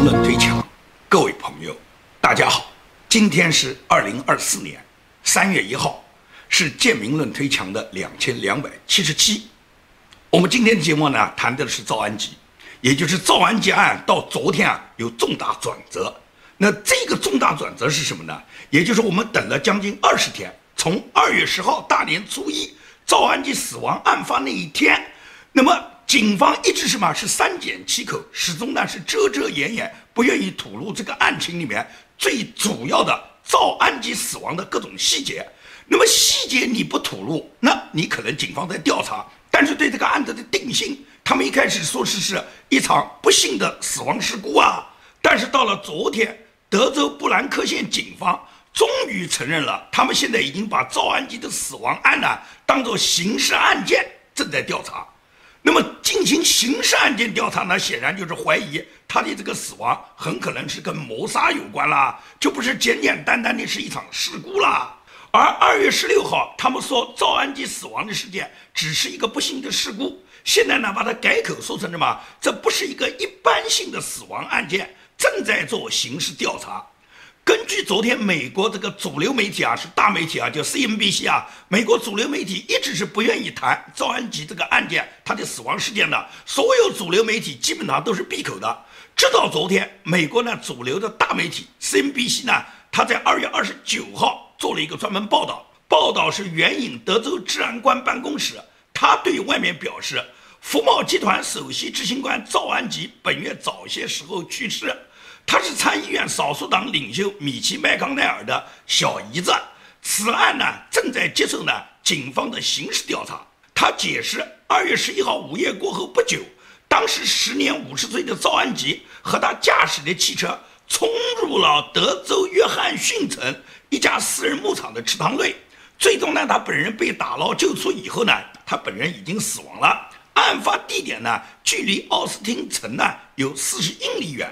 评论推墙，各位朋友，大家好，今天是二零二四年三月一号，是建民论推墙的两千两百七十七。我们今天的节目呢，谈的是赵安吉，也就是赵安吉案到昨天啊有重大转折。那这个重大转折是什么呢？也就是我们等了将近二十天，从二月十号大年初一赵安吉死亡案发那一天，那么。警方一直是嘛是三缄其口，始终呢是遮遮掩掩，不愿意吐露这个案情里面最主要的赵安吉死亡的各种细节。那么细节你不吐露，那你可能警方在调查，但是对这个案子的定性，他们一开始说是是一场不幸的死亡事故啊。但是到了昨天，德州布兰克县警方终于承认了，他们现在已经把赵安吉的死亡案呢当做刑事案件正在调查。那么进行刑事案件调查呢，显然就是怀疑他的这个死亡很可能是跟谋杀有关啦，就不是简简单单的是一场事故啦。而二月十六号，他们说赵安吉死亡的事件只是一个不幸的事故，现在呢把它改口说成什么？这不是一个一般性的死亡案件，正在做刑事调查。根据昨天美国这个主流媒体啊，是大媒体啊，叫 CNBC 啊，美国主流媒体一直是不愿意谈赵安吉这个案件他的死亡事件的，所有主流媒体基本上都是闭口的。直到昨天，美国呢主流的大媒体 CNBC 呢，他在二月二十九号做了一个专门报道，报道是援引德州治安官办公室，他对外面表示，福茂集团首席执行官赵安吉本月早些时候去世。他是参议院少数党领袖米奇·麦康奈尔的小姨子。此案呢，正在接受呢警方的刑事调查。他解释，二月十一号午夜过后不久，当时时年五十岁的赵安吉和他驾驶的汽车冲入了德州约翰逊城一家私人牧场的池塘内。最终呢，他本人被打捞救出以后呢，他本人已经死亡了。案发地点呢，距离奥斯汀城呢有四十英里远。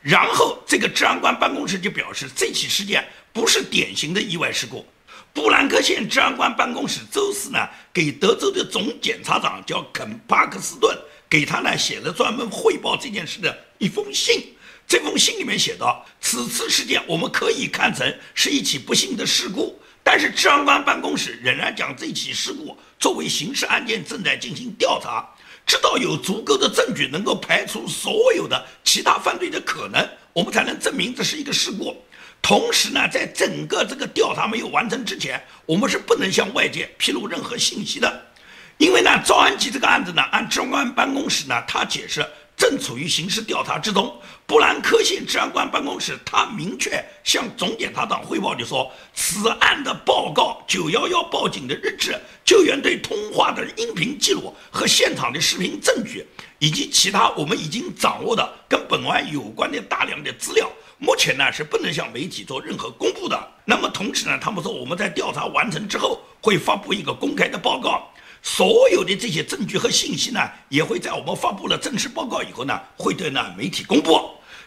然后，这个治安官办公室就表示，这起事件不是典型的意外事故。布兰克县治安官办公室周四呢，给德州的总检察长叫肯巴克斯顿，给他呢写了专门汇报这件事的一封信。这封信里面写道：此次事件我们可以看成是一起不幸的事故，但是治安官办公室仍然将这起事故作为刑事案件正在进行调查。直到有足够的证据能够排除所有的其他犯罪的可能，我们才能证明这是一个事故。同时呢，在整个这个调查没有完成之前，我们是不能向外界披露任何信息的。因为呢，赵安吉这个案子呢，按中安办公室呢，他解释。正处于刑事调查之中，布兰科县治安官办公室他明确向总检察长汇报，就说此案的报告、九幺幺报警的日志、救援队通话的音频记录和现场的视频证据，以及其他我们已经掌握的跟本案有关的大量的资料，目前呢是不能向媒体做任何公布的。那么同时呢，他们说我们在调查完成之后会发布一个公开的报告。所有的这些证据和信息呢，也会在我们发布了正式报告以后呢，会对呢媒体公布。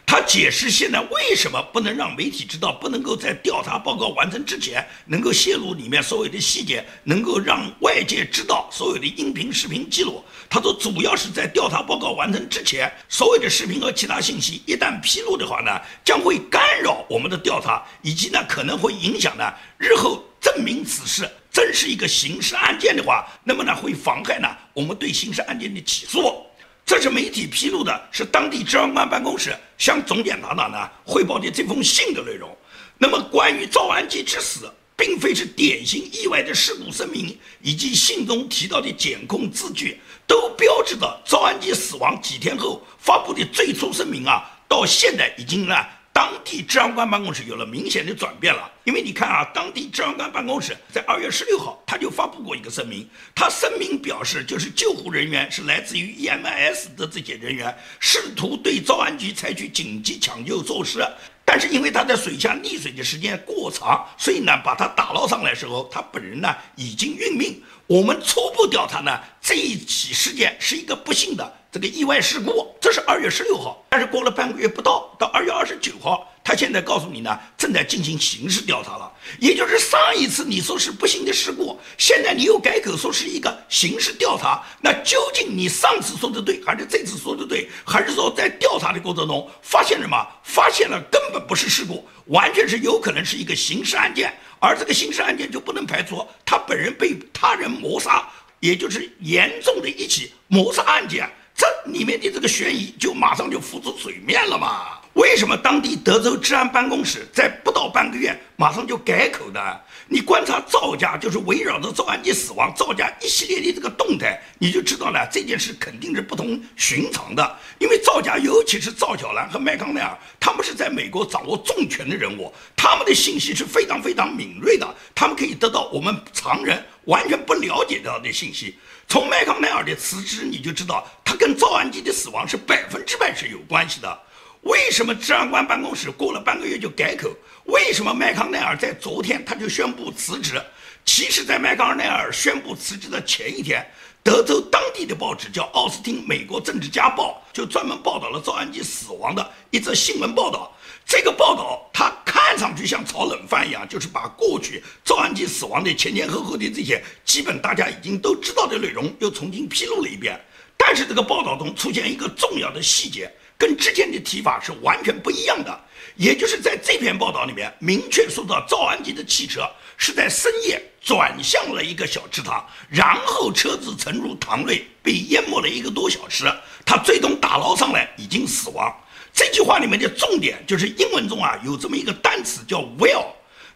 他解释现在为什么不能让媒体知道，不能够在调查报告完成之前能够泄露里面所有的细节，能够让外界知道所有的音频、视频记录。他说，主要是在调查报告完成之前，所有的视频和其他信息一旦披露的话呢，将会干扰我们的调查，以及呢可能会影响呢日后证明此事。真是一个刑事案件的话，那么呢会妨害呢我们对刑事案件的起诉。这是媒体披露的，是当地治安官办公室向总检察长呢汇报的这封信的内容。那么关于赵安吉之死，并非是典型意外的事故声明，以及信中提到的检控字据，都标志着赵安吉死亡几天后发布的最初声明啊，到现在已经呢。当地治安官办公室有了明显的转变了，因为你看啊，当地治安官办公室在二月十六号他就发布过一个声明，他声明表示，就是救护人员是来自于 EMS 的这些人员，试图对招安吉采取紧急抢救措施，但是因为他在水下溺水的时间过长，所以呢，把他打捞上来时候，他本人呢已经殒命。我们初步调查呢，这一起事件是一个不幸的这个意外事故，这是二月十六号。但是过了半个月不到，到二月二十九号，他现在告诉你呢，正在进行刑事调查了。也就是上一次你说是不幸的事故，现在你又改口说是一个刑事调查。那究竟你上次说的对，还是这次说的对，还是说在调查的过程中发现什么？发现了根本不是事故，完全是有可能是一个刑事案件。而这个刑事案件就不能排除他本人被他人谋杀，也就是严重的一起谋杀案件。这里面的这个悬疑就马上就浮出水面了嘛？为什么当地德州治安办公室在不到半个月马上就改口呢？你观察赵家，就是围绕着赵安吉死亡，赵家一系列的这个动态，你就知道了这件事肯定是不同寻常的。因为赵家，尤其是赵小兰和麦康奈尔，他们是在美国掌握重权的人物，他们的信息是非常非常敏锐的，他们可以得到我们常人完全不了解到的信息。从麦康奈尔的辞职，你就知道他跟赵安基的死亡是百分之百是有关系的。为什么治安官办公室过了半个月就改口？为什么麦康奈尔在昨天他就宣布辞职？其实，在麦康奈尔宣布辞职的前一天，德州当地的报纸叫《奥斯汀美国政治家报》，就专门报道了赵安基死亡的一则新闻报道。这个报道它看上去像炒冷饭一样，就是把过去赵安吉死亡的前前后后的这些基本大家已经都知道的内容又重新披露了一遍。但是这个报道中出现一个重要的细节。跟之前的提法是完全不一样的，也就是在这篇报道里面明确说到，赵安吉的汽车是在深夜转向了一个小池塘，然后车子沉入塘内，被淹没了一个多小时，他最终打捞上来已经死亡。这句话里面的重点就是英文中啊有这么一个单词叫 “well”，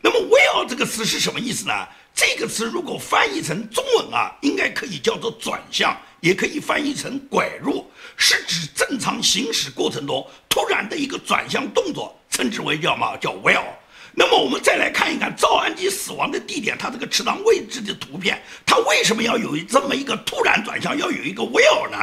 那么 “well” 这个词是什么意思呢？这个词如果翻译成中文啊，应该可以叫做转向，也可以翻译成拐入。是指正常行驶过程中突然的一个转向动作，称之为叫嘛叫 well。那么我们再来看一看赵安吉死亡的地点，它这个池塘位置的图片，它为什么要有这么一个突然转向，要有一个 well 呢？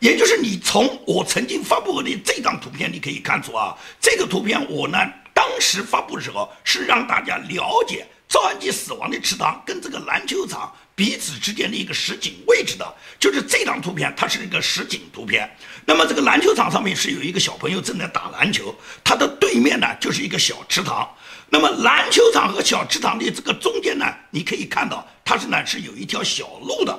也就是你从我曾经发布过的这张图片，你可以看出啊，这个图片我呢当时发布的时候是让大家了解赵安吉死亡的池塘跟这个篮球场。彼此之间的一个实景位置的，就是这张图片，它是一个实景图片。那么这个篮球场上面是有一个小朋友正在打篮球，他的对面呢就是一个小池塘。那么篮球场和小池塘的这个中间呢，你可以看到它是呢是有一条小路的。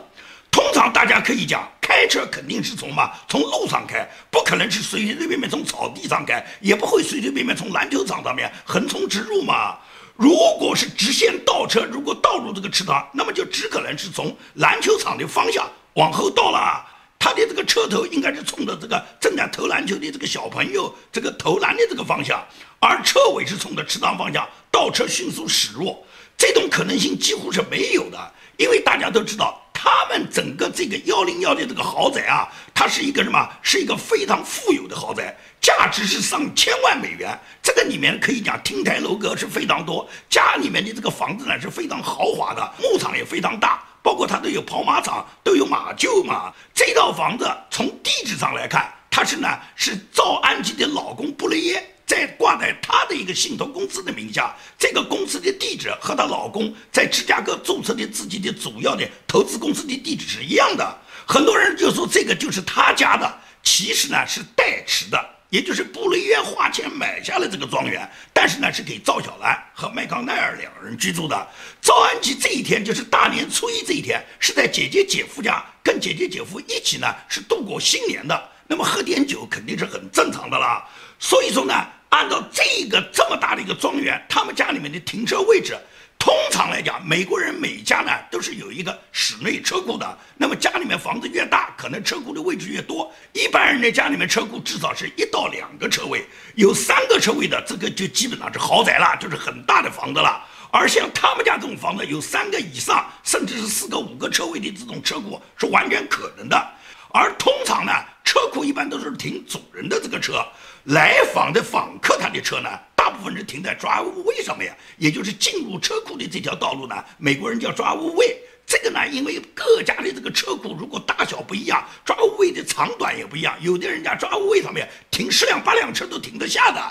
通常大家可以讲，开车肯定是从嘛从路上开，不可能是随随便便从草地上开，也不会随随便便从篮球场上面横冲直入嘛。如果是直线倒车，如果倒入这个池塘，那么就只可能是从篮球场的方向往后倒了。他的这个车头应该是冲着这个正在投篮球的这个小朋友这个投篮的这个方向，而车尾是冲着池塘方向倒车迅速驶入。这种可能性几乎是没有的，因为大家都知道。他们整个这个幺零幺的这个豪宅啊，它是一个什么？是一个非常富有的豪宅，价值是上千万美元。这个里面可以讲亭台楼阁是非常多，家里面的这个房子呢是非常豪华的，牧场也非常大，包括它都有跑马场，都有马厩嘛。这套房子从地址上来看，它是呢是赵安吉的老公布雷耶。在挂在她的一个信托公司的名下，这个公司的地址和她老公在芝加哥注册的自己的主要的投资公司的地址是一样的。很多人就说这个就是他家的，其实呢是代持的，也就是布雷约花钱买下了这个庄园，但是呢是给赵小兰和麦康奈尔两人居住的。赵安吉这一天就是大年初一这一天，是在姐姐姐夫家跟姐姐姐夫一起呢是度过新年的。那么喝点酒肯定是很正常的啦。所以说呢。按照这个这么大的一个庄园，他们家里面的停车位置，通常来讲，美国人每家呢都是有一个室内车库的。那么家里面房子越大，可能车库的位置越多。一般人的家里面车库至少是一到两个车位，有三个车位的，这个就基本上是豪宅了，就是很大的房子了。而像他们家这种房子，有三个以上，甚至是四个、五个车位的这种车库是完全可能的。而通常呢，车库一般都是停主人的这个车。来访的访客，他的车呢，大部分是停在抓物位上面，也就是进入车库的这条道路呢，美国人叫抓物位。这个呢，因为各家的这个车库如果大小不一样，抓物位的长短也不一样，有的人家抓物位上面停十辆八辆车都停得下的。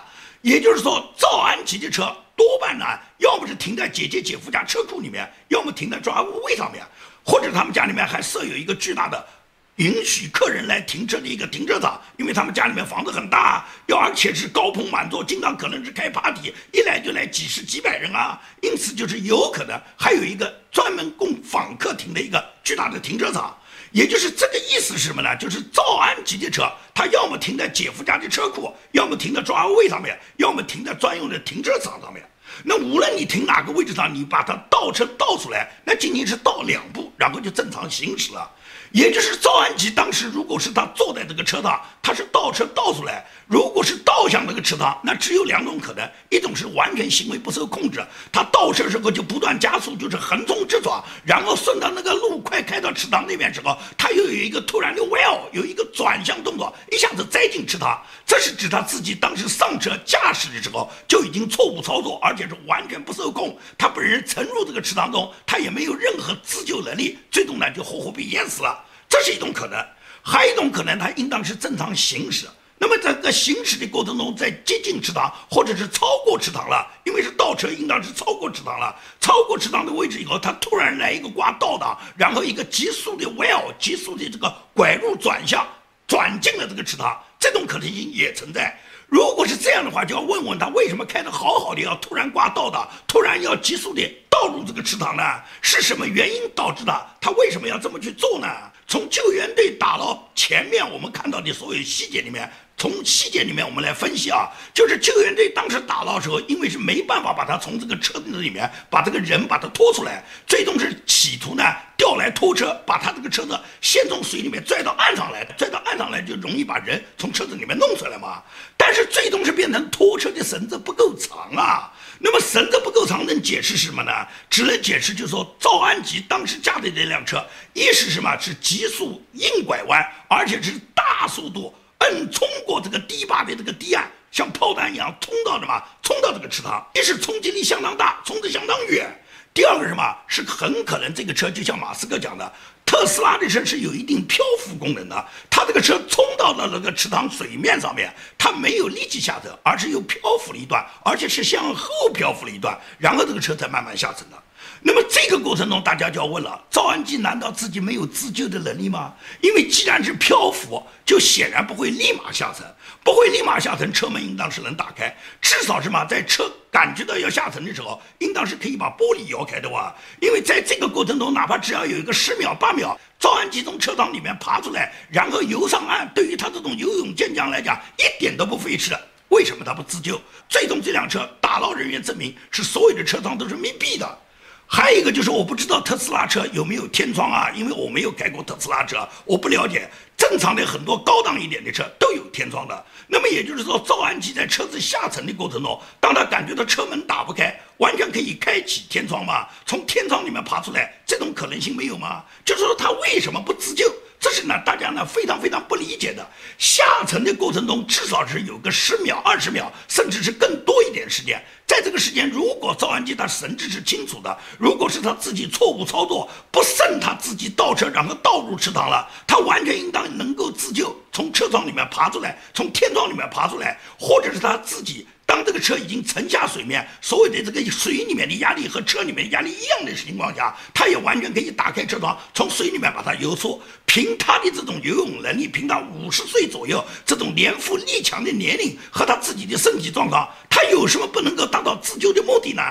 也就是说，赵安吉的车多半呢，要么是停在姐姐姐夫家车库里面，要么停在抓物位上面，或者他们家里面还设有一个巨大的。允许客人来停车的一个停车场，因为他们家里面房子很大，要而且是高朋满座，经常可能是开 party，一来就来几十几百人啊，因此就是有可能还有一个专门供访客停的一个巨大的停车场，也就是这个意思是什么呢？就是赵安吉的车，他要么停在姐夫家的车库，要么停在抓位上面，要么停在专用的停车场上面。那无论你停哪个位置上，你把它倒车倒出来，那仅仅是倒两步，然后就正常行驶了。也就是赵安吉当时，如果是他坐在这个车上，他是倒车倒出来；如果是倒下池塘，那只有两种可能：一种是完全行为不受控制，他倒车时候就不断加速，就是横冲直撞，然后顺着那个路快开到池塘那边时候，他又有一个突然的 well，有一个转向动作，一下子栽进池塘。这是指他自己当时上车驾驶的时候就已经错误操作，而且是完全不受控，他本人沉入这个池塘中，他也没有任何自救能力，最终呢就活活被淹死了。这是一种可能，还有一种可能，他应当是正常行驶。那么在这个行驶的过程中，在接近池塘或者是超过池塘了，因为是倒车，应当是超过池塘了。超过池塘的位置以后，他突然来一个挂倒档，然后一个急速的 well，急速的这个拐入转向，转进了这个池塘。这种可能性也存在。如果是这样的话，就要问问他为什么开得好好的，要突然挂倒档，突然要急速的倒入这个池塘呢？是什么原因导致的？他为什么要这么去做呢？从救援队打到前面，我们看到的所有细节里面，从细节里面我们来分析啊，就是救援队当时打捞的时候，因为是没办法把他从这个车子里面把这个人把他拖出来，最终是企图呢调来拖车，把他这个车子先从水里面拽到岸上来，拽到岸上来就容易把人从车子里面弄出来嘛。但是最终是变成拖车的绳子不够长啊。那么绳子不够长能解释什么呢？只能解释就是说赵安吉当时驾的这辆车，一是什么？是急速硬拐弯，而且是大速度摁冲过这个堤坝的这个堤岸，像炮弹一样冲到什么？冲到这个池塘，一是冲击力相当大，冲得相当远。第二个什么？是很可能这个车就像马斯克讲的。特斯拉的车是有一定漂浮功能的，它这个车冲到了那个池塘水面上面，它没有立即下沉，而是又漂浮了一段，而且是向后漂浮了一段，然后这个车才慢慢下沉的。那么这个过程中，大家就要问了：赵安基难道自己没有自救的能力吗？因为既然是漂浮，就显然不会立马下沉，不会立马下沉，车门应当是能打开，至少是嘛，在车感觉到要下沉的时候，应当是可以把玻璃摇开的哇。因为在这个过程中，哪怕只要有一个十秒、八秒，赵安基从车舱里面爬出来，然后游上岸，对于他这种游泳健将来讲，一点都不费事的。为什么他不自救？最终这辆车打捞人员证明是所有的车舱都是密闭的。还有一个就是我不知道特斯拉车有没有天窗啊，因为我没有开过特斯拉车，我不了解。正常的很多高档一点的车都有天窗的。那么也就是说，赵安吉在车子下沉的过程中，当他感觉到车门打不开，完全可以开启天窗嘛，从天窗里面爬出来，这种可能性没有吗？就是说他为什么不自救？这是呢，大家呢非常非常不理解的。下沉的过程中，至少是有个十秒、二十秒，甚至是更多一点时间。在这个时间，如果赵安基他神志是清楚的，如果是他自己错误操作，不慎他自己倒车，然后倒入池塘了，他完全应当能够自救，从车窗里面爬出来，从天窗里面爬出来，或者是他自己。当这个车已经沉下水面，所谓的这个水里面的压力和车里面压力一样的情况下，他也完全可以打开车窗，从水里面把它游出。凭他的这种游泳能力，凭他五十岁左右这种年富力强的年龄和他自己的身体状况，他有什么不能够达到自救的目的呢？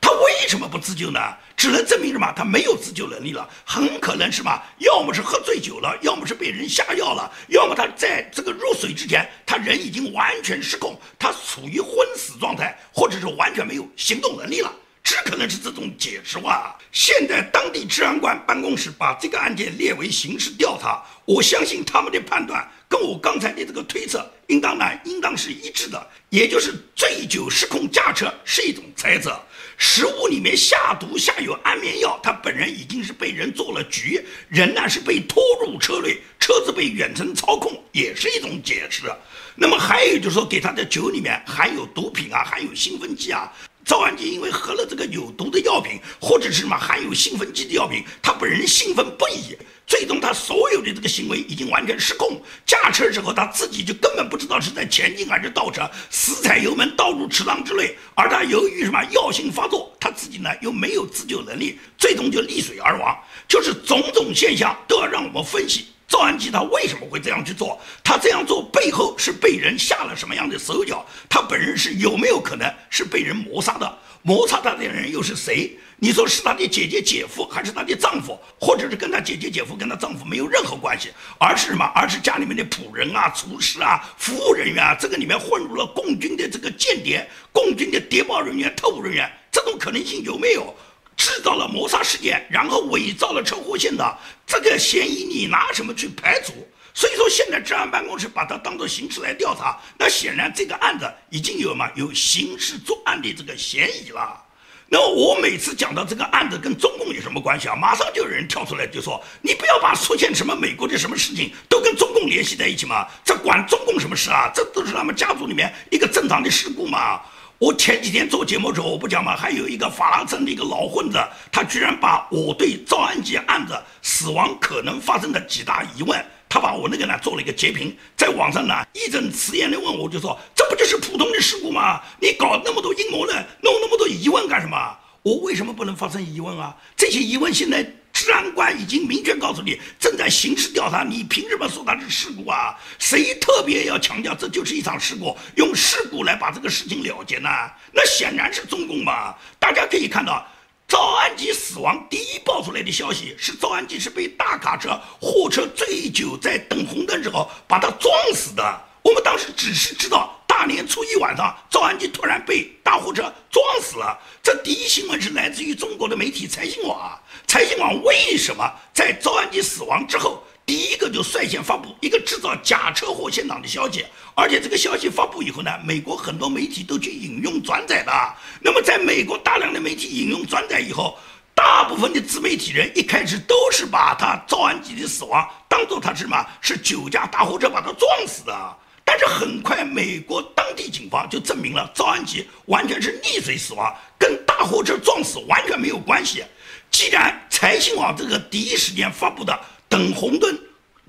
他为什么不自救呢？只能证明什么？他没有自救能力了，很可能是嘛？要么是喝醉酒了，要么是被人下药了，要么他在这个入水之前，他人已经完全失控，他处于昏死状态，或者是完全没有行动能力了，只可能是这种解释哇！现在当地治安官办公室把这个案件列为刑事调查，我相信他们的判断跟我刚才的这个推测，应当呢，应当是一致的，也就是醉酒失控驾车是一种猜测。食物里面下毒下有安眠药，他本人已经是被人做了局，人呢是被拖入车内，车子被远程操控，也是一种解释。那么还有就是说，给他的酒里面含有毒品啊，含有兴奋剂啊。赵安吉因为喝了这个有毒的药品，或者是什么含有兴奋剂的药品，他本人兴奋不已，最终他所有的这个行为已经完全失控。驾车时候他自己就根本不知道是在前进还是倒车，死踩油门倒入池塘之内。而他由于什么药性发作，他自己呢又没有自救能力，最终就溺水而亡。就是种种现象都要让我们分析。赵安基他为什么会这样去做？他这样做背后是被人下了什么样的手脚？他本人是有没有可能是被人谋杀的？谋杀他的人又是谁？你说是他的姐姐、姐夫，还是他的丈夫，或者是跟他姐姐、姐夫跟他丈夫没有任何关系，而是什么？而是家里面的仆人啊、厨师啊、服务人员啊，这个里面混入了共军的这个间谍、共军的谍报人员、特务人员，这种可能性有没有？制造了谋杀事件，然后伪造了车祸现场，这个嫌疑你拿什么去排除？所以说，现在治安办公室把它当做刑事来调查，那显然这个案子已经有嘛有刑事作案的这个嫌疑了。那么我每次讲到这个案子跟中共有什么关系啊？马上就有人跳出来就说：“你不要把出现什么美国的什么事情都跟中共联系在一起嘛，这管中共什么事啊？这都是他们家族里面一个正常的事故嘛。”我前几天做节目的时候，我不讲嘛，还有一个法拉盛的一个老混子，他居然把我对赵安吉案子死亡可能发生的几大疑问，他把我那个呢做了一个截屏，在网上呢义正辞严的问我，就说这不就是普通的事故吗？你搞那么多阴谋论，弄那么多疑问干什么？我为什么不能发生疑问啊？这些疑问现在。治安官已经明确告诉你，正在刑事调查，你凭什么说它是事故啊？谁特别要强调这就是一场事故，用事故来把这个事情了结呢？那显然是中共嘛！大家可以看到，赵安吉死亡第一爆出来的消息是赵安吉是被大卡车、货车醉酒在等红灯时候把他撞死的。我们当时只是知道。大年初一晚上，赵安吉突然被大货车撞死了。这第一新闻是来自于中国的媒体财新网啊。财新网为什么在赵安吉死亡之后，第一个就率先发布一个制造假车祸现场的消息？而且这个消息发布以后呢，美国很多媒体都去引用转载的。那么在美国大量的媒体引用转载以后，大部分的自媒体人一开始都是把他赵安吉的死亡当做他是什么？是酒驾大货车把他撞死的。但是很快，美国当地警方就证明了赵安吉完全是溺水死亡，跟大货车撞死完全没有关系。既然财新网这个第一时间发布的等红灯。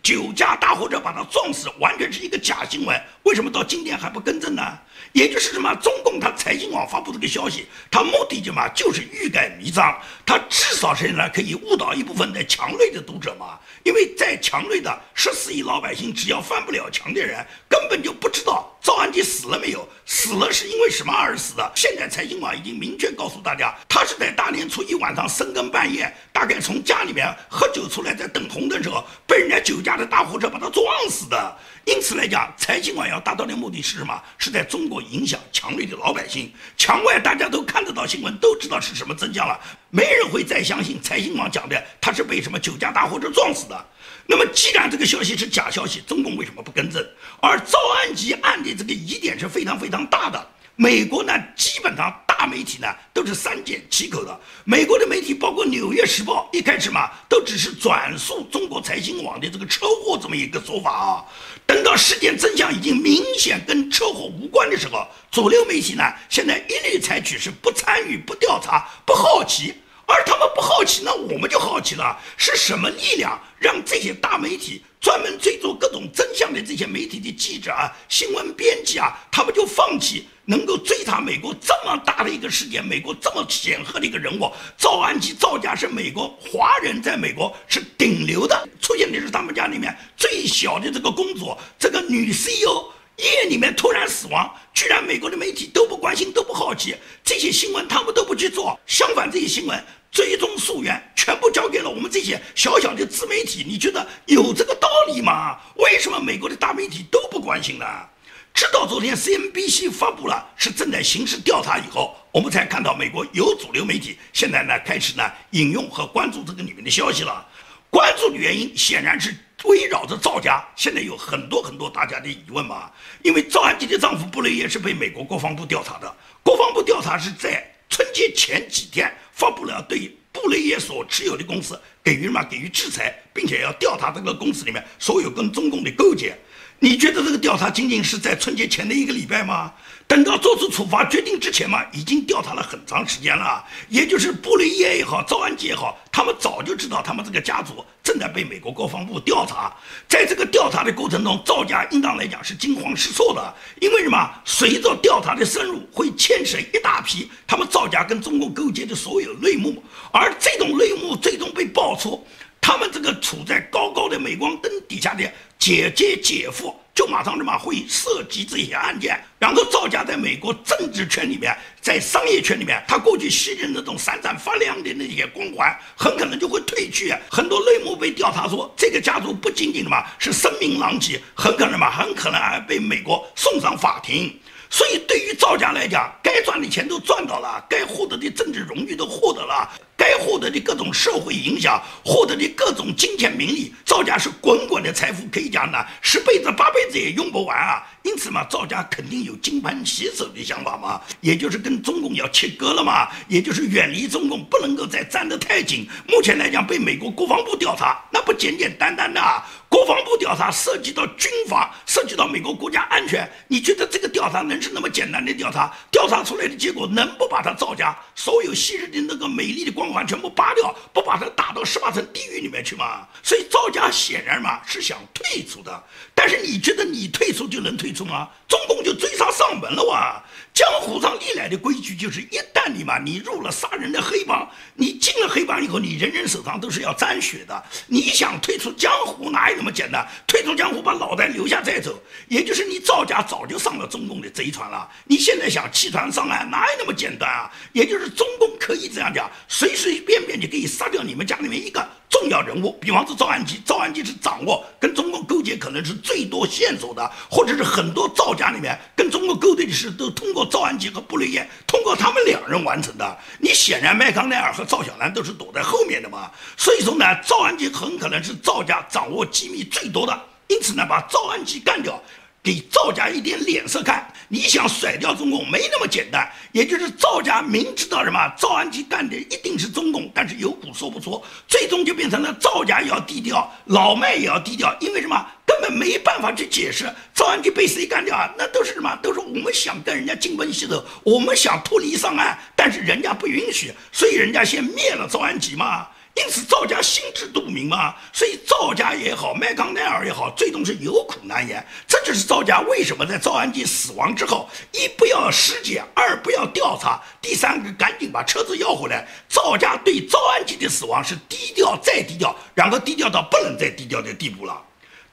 酒驾大货车把他撞死，完全是一个假新闻。为什么到今天还不更正呢？也就是什么，中共他财经网发布这个消息，他目的就嘛就是欲盖弥彰，他至少是呢可以误导一部分在墙内的读者嘛。因为在墙内的十四亿老百姓，只要翻不了墙的人，根本就不知道赵安吉死了没有，死了是因为什么而死的。现在财经网已经明确告诉大家，他是在大年初一晚上深更半夜，大概从家里面喝酒出来，在等红灯时候，被人家酒驾。的大货车把他撞死的，因此来讲，财经网要达到的目的是什么？是在中国影响墙内的老百姓。墙外大家都看得到新闻，都知道是什么真相了，没人会再相信财经网讲的他是被什么酒驾大货车撞死的。那么，既然这个消息是假消息，中共为什么不更正？而赵安吉案的这个疑点是非常非常大的。美国呢，基本上大媒体呢都是三缄其口的。美国的媒体，包括《纽约时报》，一开始嘛都只是转述中国财经网的这个车祸这么一个说法啊。等到事件真相已经明显跟车祸无关的时候，主流媒体呢现在一律采取是不参与、不调查、不好奇。而他们不好奇，那我们就好奇了，是什么力量让这些大媒体？专门追逐各种真相的这些媒体的记者啊、新闻编辑啊，他们就放弃能够追查美国这么大的一个事件，美国这么显赫的一个人物赵安吉造假是美国华人在美国是顶流的，出现的是他们家里面最小的这个公主，这个女 CEO 夜里面突然死亡，居然美国的媒体都不关心，都不好奇这些新闻，他们都不去做，相反这些新闻。追踪溯源全部交给了我们这些小小的自媒体，你觉得有这个道理吗？为什么美国的大媒体都不关心呢？直到昨天 CNBC 发布了是正在刑事调查以后，我们才看到美国有主流媒体现在呢开始呢引用和关注这个里面的消息了。关注的原因显然是围绕着赵家，现在有很多很多大家的疑问嘛。因为赵安吉的丈夫布雷耶是被美国国防部调查的，国防部调查是在。春节前几天发布了对布雷耶所持有的公司给予什么给予制裁，并且要调查这个公司里面所有跟中共的勾结。你觉得这个调查仅仅是在春节前的一个礼拜吗？等到做出处罚决定之前嘛，已经调查了很长时间了。也就是布雷耶也好，赵安吉也好，他们早就知道他们这个家族正在被美国国防部调查。在这个调查的过程中，赵家应当来讲是惊慌失措的，因为什么？随着调查的深入，会牵涉一大批他们赵家跟中共勾结的所有内幕，而这种内幕最终被爆出。他们这个处在高高的镁光灯底下的姐姐姐夫。就马上他妈会涉及这些案件，然后造假在美国政治圈里面，在商业圈里面，他过去吸引那种闪闪发亮的那些光环，很可能就会褪去。很多内幕被调查说，这个家族不仅仅什么是声名狼藉，很可能嘛，很可能还被美国送上法庭。所以对于造假来讲，该赚的钱都赚到了，该获得的政治荣誉都获得了。该获得的各种社会影响，获得的各种金钱名利，造假是滚滚的财富，可以讲呢，十辈子八辈子也用不完啊。因此嘛，造假肯定有金盆洗手的想法嘛，也就是跟中共要切割了嘛，也就是远离中共，不能够再粘得太紧。目前来讲，被美国国防部调查，那不简简单单的啊。国防部调查涉及到军阀，涉及到美国国家安全，你觉得这个调查能是那么简单的调查？调查出来的结果能不把它造假，所有昔日的那个美丽的光环全部扒掉，不把他打到十八层地狱里面去吗？所以赵家显然嘛是想退出的，但是你觉得你退出就能退出吗？中共就追杀上门了哇！江湖上历来的规矩就是，一旦你嘛你入了杀人的黑帮，你进了黑帮以后，你人人手上都是要沾血的。你想退出江湖哪有那么简单？退出江湖把脑袋留下再走，也就是你造假早就上了中共的贼船了。你现在想弃船上岸哪有那么简单啊？也就是中共可以这样讲，随随便便就可以杀掉你们家里面一个。重要人物，比方说赵安基，赵安基是掌握跟中共勾结可能是最多线索的，或者是很多造假里面跟中共勾兑的事都通过赵安基和布雷耶，通过他们两人完成的。你显然麦康奈尔和赵小兰都是躲在后面的嘛，所以说呢，赵安基很可能是造假掌握机密最多的，因此呢，把赵安基干掉。给造假一点脸色看，你想甩掉中共没那么简单。也就是造假明知道什么，赵安基干的一定是中共，但是有说不出，最终就变成了造假也要低调，老迈也要低调，因为什么根本没办法去解释赵安吉被谁干掉啊？那都是什么？都是我们想跟人家金盆洗手，我们想脱离上岸，但是人家不允许，所以人家先灭了赵安吉嘛。因此，赵家心知肚明嘛，所以赵家也好，麦康奈尔也好，最终是有苦难言。这就是赵家为什么在赵安基死亡之后，一不要尸检，二不要调查，第三个赶紧把车子要回来。赵家对赵安基的死亡是低调再低调，然后低调到不能再低调的地步了。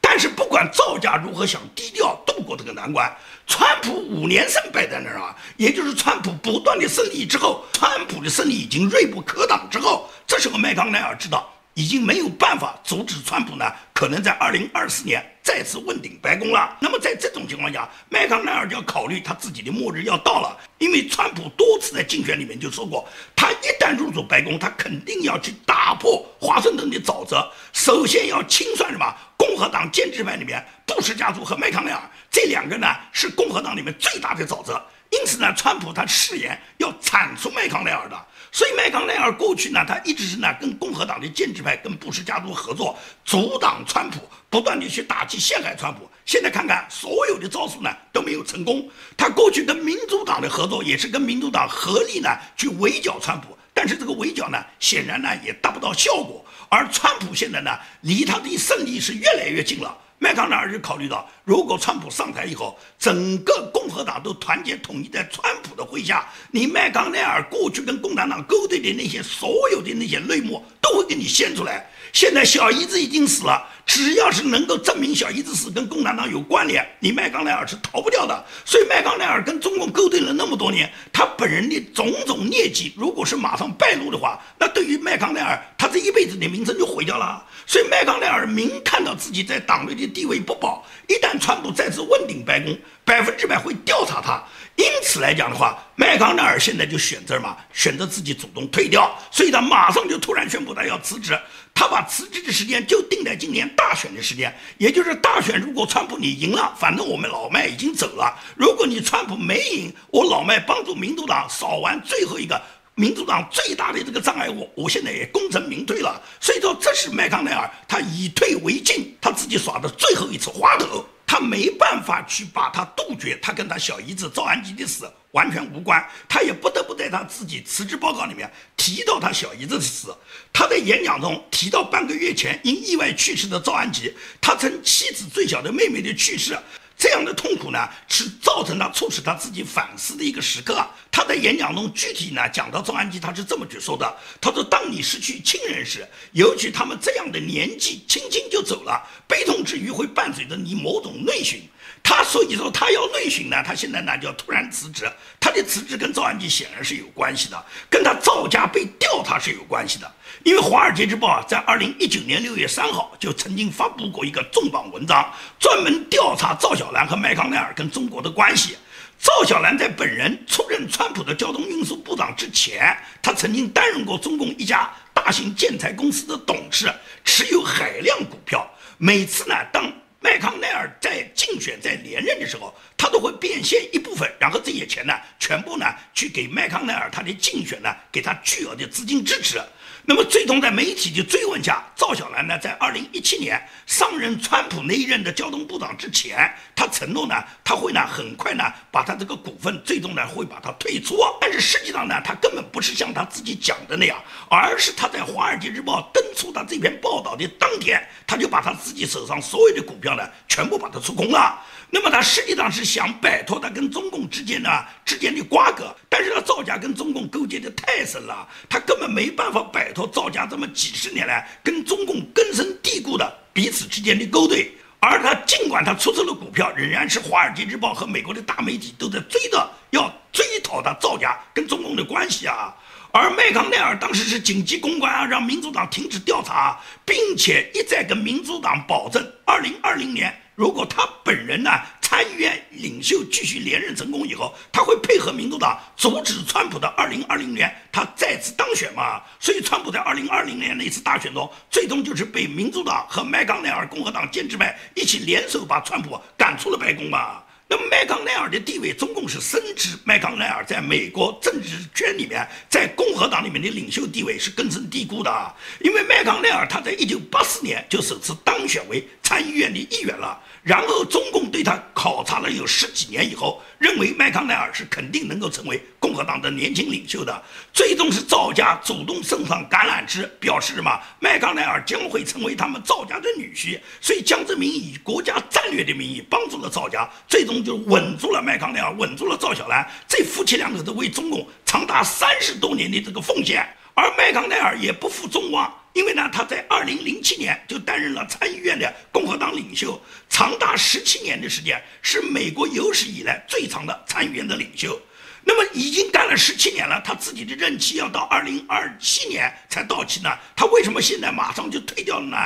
但是不管赵家如何想低调度过这个难关，川普五连胜摆在那儿啊，也就是川普不断的胜利之后，川普的胜利已经锐不可挡之后，这时候麦康奈尔知道已经没有办法阻止川普呢，可能在二零二四年再次问鼎白宫了。那么在这种情况下，麦康奈尔就要考虑他自己的末日要到了，因为川普多次在竞选里面就说过，他一旦入主白宫，他肯定要去打破华盛顿的沼泽，首先要清算什么？共和党建制派里面，布什家族和麦康奈尔这两个呢，是共和党里面最大的沼泽。因此呢，川普他誓言要铲除麦康奈尔的。所以麦康奈尔过去呢，他一直是呢跟共和党的建制派、跟布什家族合作，阻挡川普，不断的去打击、陷害川普。现在看看所有的招数呢都没有成功。他过去跟民主党的合作，也是跟民主党合力呢去围剿川普。但是这个围剿呢，显然呢也达不到效果。而川普现在呢，离他的胜利是越来越近了。麦康奈尔就考虑到，如果川普上台以后，整个共和党都团结统一在川普的麾下，你麦康奈尔过去跟共产党勾兑的那些所有的那些内幕，都会给你掀出来。现在小姨子已经死了，只要是能够证明小姨子死跟共产党有关联，你麦康奈尔是逃不掉的。所以麦康奈尔跟中共勾兑了那么多年，他本人的种种劣迹，如果是马上败露的话，那对于麦康奈尔，他这一辈子的名声就毁掉了。所以麦康奈尔明看到自己在党内的地位不保，一旦川普再次问鼎白宫，百分之百会调查他。因此来讲的话，麦康奈尔现在就选择嘛，选择自己主动退掉，所以他马上就突然宣布他要辞职。他把辞职的时间就定在今年大选的时间，也就是大选，如果川普你赢了，反正我们老麦已经走了；如果你川普没赢，我老麦帮助民主党扫完最后一个民主党最大的这个障碍物，我现在也功成名退了。所以说，这是麦康奈尔他以退为进，他自己耍的最后一次花头。他没办法去把他杜绝，他跟他小姨子赵安吉的死完全无关，他也不得不在他自己辞职报告里面提到他小姨子的死。他在演讲中提到半个月前因意外去世的赵安吉，他曾妻子最小的妹妹的去世，这样的痛苦呢，是造成他促使他自己反思的一个时刻。他在演讲中具体呢讲到赵安基，他是这么去说的：他说，当你失去亲人时，尤其他们这样的年纪，轻轻就走了，悲痛之余会伴随着你某种内循。他所以说他要内循呢，他现在呢就要突然辞职。他的辞职跟赵安基显然是有关系的，跟他赵家被调查是有关系的。因为《华尔街日报》啊，在二零一九年六月三号就曾经发布过一个重磅文章，专门调查赵小兰和麦康奈尔跟中国的关系。赵小兰在本人出任川普的交通运输部长之前，他曾经担任过中共一家大型建材公司的董事，持有海量股票。每次呢，当麦康奈尔在竞选在连任的时候，他都会变现一部分，然后这些钱呢，全部呢去给麦康奈尔他的竞选呢，给他巨额的资金支持。那么，最终在媒体的追问下，赵小兰呢，在二零一七年上任川普那一任的交通部长之前，他承诺呢，他会呢很快呢把他这个股份最终呢会把它退出。但是实际上呢，他根本不是像他自己讲的那样，而是他在《华尔街日报》登出他这篇报道的当天，他就把他自己手上所有的股票呢全部把它出空了。那么他实际上是想摆脱他跟中共之间呢之间的瓜葛，但是他造假跟中共勾结的太深了，他根本没办法摆脱造假这么几十年来跟中共根深蒂固的彼此之间的勾兑。而他尽管他出售了股票，仍然是《华尔街日报》和美国的大媒体都在追着要追讨他造假跟中共的关系啊。而麦康奈尔当时是紧急公关啊，让民主党停止调查，并且一再跟民主党保证，二零二零年。如果他本人呢，参议院领袖继续连任成功以后，他会配合民主党阻止川普的二零二零年他再次当选嘛？所以，川普在二零二零年那次大选中，最终就是被民主党和麦康奈尔共和党建制派一起联手把川普赶出了白宫嘛？那么麦康奈尔的地位，中共是深知麦康奈尔在美国政治圈里面，在共和党里面的领袖地位是根深蒂固的。因为麦康奈尔他在一九八四年就首次当选为参议院的议员了，然后中共对他考察了有十几年以后，认为麦康奈尔是肯定能够成为共和党的年轻领袖的。最终是赵家主动送上橄榄枝，表示什么？麦康奈尔将会成为他们赵家的女婿。所以江泽民以国家战略的名义帮助了赵家，最终。就稳住了麦康奈尔，稳住了赵小兰，这夫妻两口子为中共长达三十多年的这个奉献，而麦康奈尔也不负众望，因为呢，他在二零零七年就担任了参议院的共和党领袖，长达十七年的时间，是美国有史以来最长的参议院的领袖。那么已经干了十七年了，他自己的任期要到二零二七年才到期呢，他为什么现在马上就退掉了呢？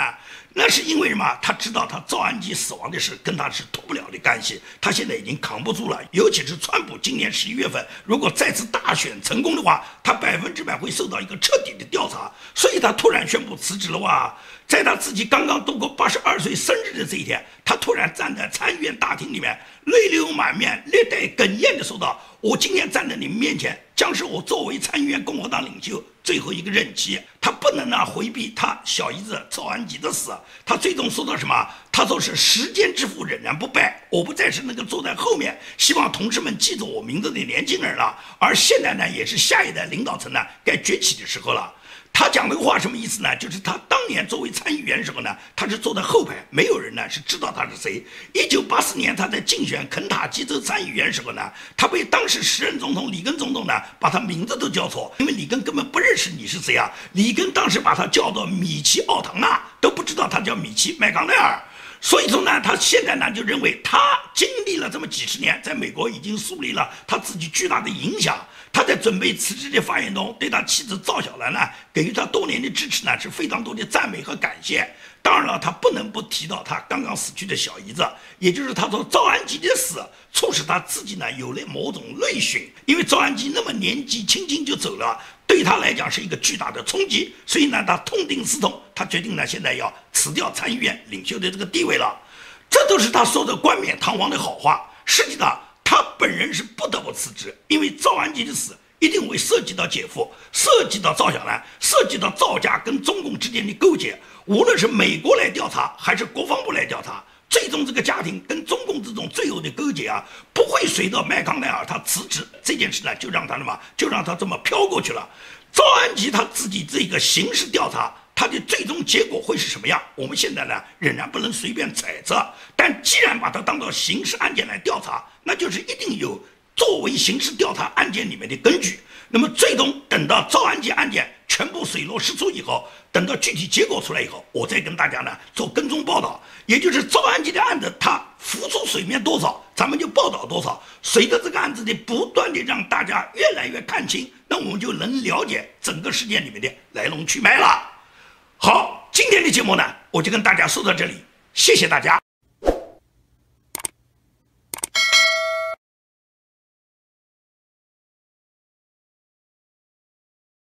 那是因为什么？他知道他赵安吉死亡的事跟他是脱不了的干系，他现在已经扛不住了。尤其是川普今年十一月份如果再次大选成功的话，他百分之百会受到一个彻底的调查，所以他突然宣布辞职了哇！在他自己刚刚度过八十二岁生日的这一天，他突然站在参议院大厅里面，泪流满面、略带哽咽地说道：“我今天站在你们面前，将是我作为参议院共和党领袖最后一个任期。他不能呢回避他小姨子赵安吉的死。他最终说到什么？他说是时间之父仍然不败，我不再是那个坐在后面希望同志们记住我名字的年轻人了，而现在呢，也是下一代领导层呢该崛起的时候了。”他讲这个话什么意思呢？就是他当年作为参议员的时候呢，他是坐在后排，没有人呢是知道他是谁。一九八四年他在竞选肯塔基州参议员时候呢，他被当时时任总统里根总统呢把他名字都叫错，因为里根根本不认识你是谁啊。里根当时把他叫做米奇奥唐纳，都不知道他叫米奇麦康奈尔。所以说呢，他现在呢就认为他经历了这么几十年，在美国已经树立了他自己巨大的影响。他在准备辞职的发言中，对他妻子赵小兰呢，给予他多年的支持呢，是非常多的赞美和感谢。当然了，他不能不提到他刚刚死去的小姨子，也就是他说赵安吉的死，促使他自己呢有了某种内循，因为赵安吉那么年纪轻轻就走了，对他来讲是一个巨大的冲击，所以呢，他痛定思痛，他决定呢现在要辞掉参议院领袖的这个地位了。这都是他说的冠冕堂皇的好话，实际上。他本人是不得不辞职，因为赵安吉的死一定会涉及到姐夫，涉及到赵小兰，涉及到赵家跟中共之间的勾结。无论是美国来调查，还是国防部来调查，最终这个家庭跟中共这种最后的勾结啊，不会随着麦康奈尔他辞职这件事呢，就让他什么，就让他这么飘过去了。赵安吉他自己这个刑事调查。它的最终结果会是什么样？我们现在呢仍然不能随便猜测。但既然把它当做刑事案件来调查，那就是一定有作为刑事调查案件里面的根据。那么最终等到赵安杰案件全部水落石出以后，等到具体结果出来以后，我再跟大家呢做跟踪报道。也就是赵安杰的案子，它浮出水面多少，咱们就报道多少。随着这个案子的不断的让大家越来越看清，那我们就能了解整个事件里面的来龙去脉了。好，今天的节目呢，我就跟大家说到这里，谢谢大家。